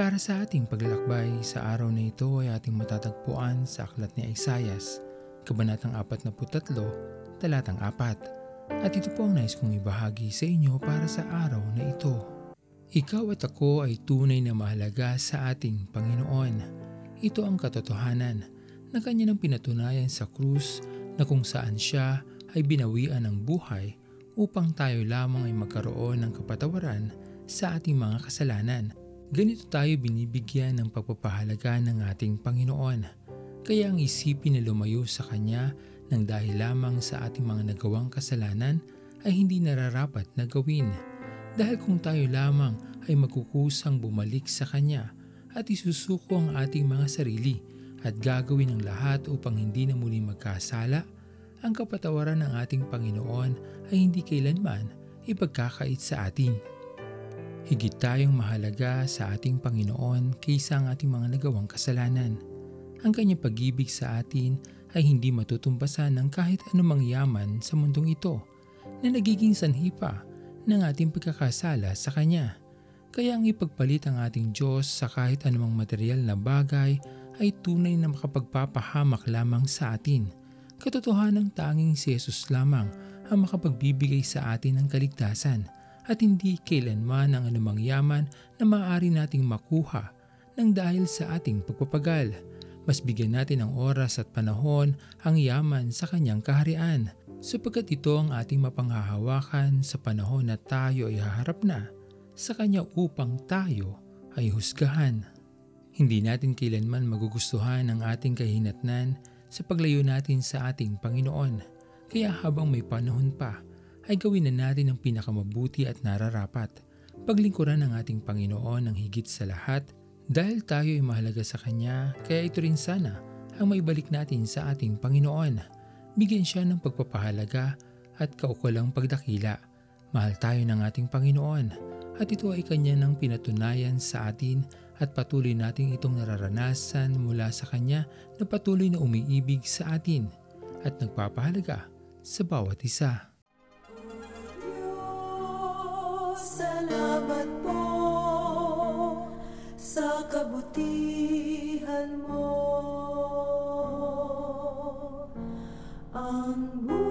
para sa ating paglalakbay sa araw na ito ay ating matatagpuan sa aklat ni Isayas, Kabanatang 43, Talatang 4. At ito po ang nais kong ibahagi sa inyo para sa araw na ito. Ikaw at ako ay tunay na mahalaga sa ating Panginoon. Ito ang katotohanan na kanya nang pinatunayan sa krus na kung saan siya ay binawian ng buhay upang tayo lamang ay magkaroon ng kapatawaran sa ating mga kasalanan. Ganito tayo binibigyan ng pagpapahalaga ng ating Panginoon. Kaya ang isipin na lumayo sa Kanya nang dahil lamang sa ating mga nagawang kasalanan ay hindi nararapat na gawin. Dahil kung tayo lamang ay magkukusang bumalik sa Kanya at isusuko ang ating mga sarili at gagawin ang lahat upang hindi na muli magkasala, ang kapatawaran ng ating Panginoon ay hindi kailanman ipagkakait sa atin. Higit tayong mahalaga sa ating Panginoon kaysa ang ating mga nagawang kasalanan. Ang kanyang pag-ibig sa atin ay hindi matutumbasan ng kahit anumang yaman sa mundong ito na nagiging sanhi pa ng ating pagkakasala sa Kanya. Kaya ang ipagpalit ang ating Diyos sa kahit anumang material na bagay ay tunay na makapagpapahamak lamang sa atin. Katotohanan tanging si Jesus lamang ang makapagbibigay sa atin ng kaligtasan at hindi kailanman ang anumang yaman na maaari nating makuha nang dahil sa ating pagpapagal. Mas bigyan natin ng oras at panahon ang yaman sa kanyang kaharian sapagkat ito ang ating mapanghahawakan sa panahon na tayo ay haharap na sa kanya upang tayo ay husgahan. Hindi natin kailanman magugustuhan ang ating kahinatnan sa paglayo natin sa ating Panginoon. Kaya habang may panahon pa, ay gawin na natin ang pinakamabuti at nararapat. Paglingkuran ng ating Panginoon ng higit sa lahat dahil tayo ay mahalaga sa Kanya, kaya ito rin sana ang maibalik natin sa ating Panginoon. Bigyan siya ng pagpapahalaga at kaukulang pagdakila. Mahal tayo ng ating Panginoon at ito ay Kanya nang pinatunayan sa atin at patuloy nating itong nararanasan mula sa Kanya na patuloy na umiibig sa atin at nagpapahalaga sa bawat isa. Salamat po sa kabutihan mo. Ang buhay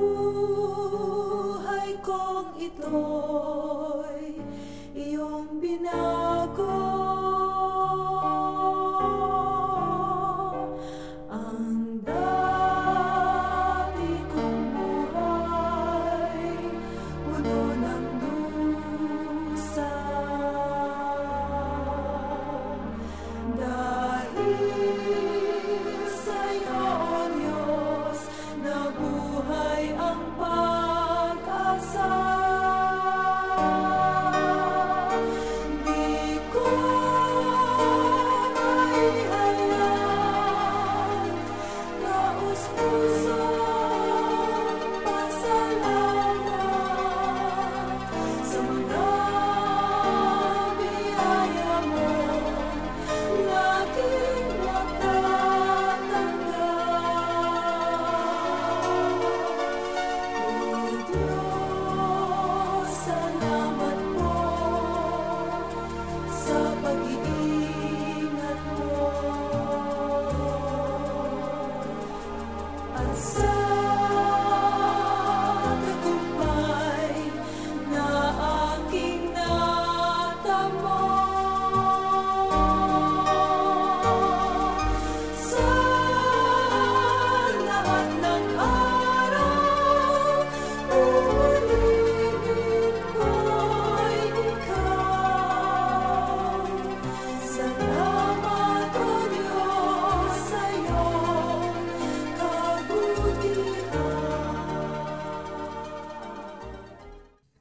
at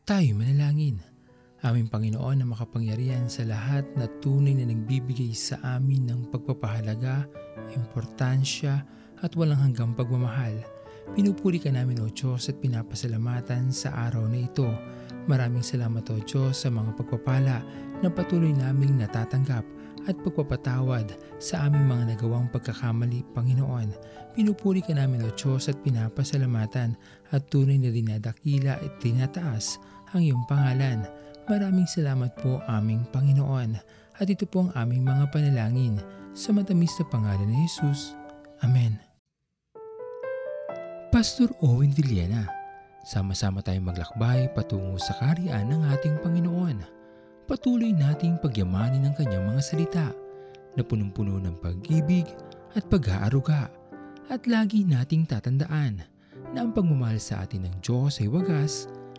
Tayo manalangin. Aming Panginoon na makapangyarihan sa lahat na tunay na nagbibigay sa amin ng pagpapahalaga, importansya at walang hanggang pagmamahal. Pinupuri ka namin o Diyos at pinapasalamatan sa araw na ito. Maraming salamat o Diyos sa mga pagpapala na patuloy naming natatanggap at pagpapatawad sa aming mga nagawang pagkakamali, Panginoon. Pinupuri ka namin o Diyos at pinapasalamatan at tunay na dinadakila at tinataas ang iyong pangalan. Maraming salamat po aming Panginoon At ito po ang aming mga panalangin sa matamis na pangalan ni Jesus. Amen. Pastor Owen Villena, sama-sama tayong maglakbay patungo sa kariyan ng ating Panginoon. Patuloy nating pagyamanin ang kanyang mga salita na punong-puno ng pag-ibig at pag-aaruga. At lagi nating tatandaan na ang pagmamahal sa atin ng Diyos ay wagas,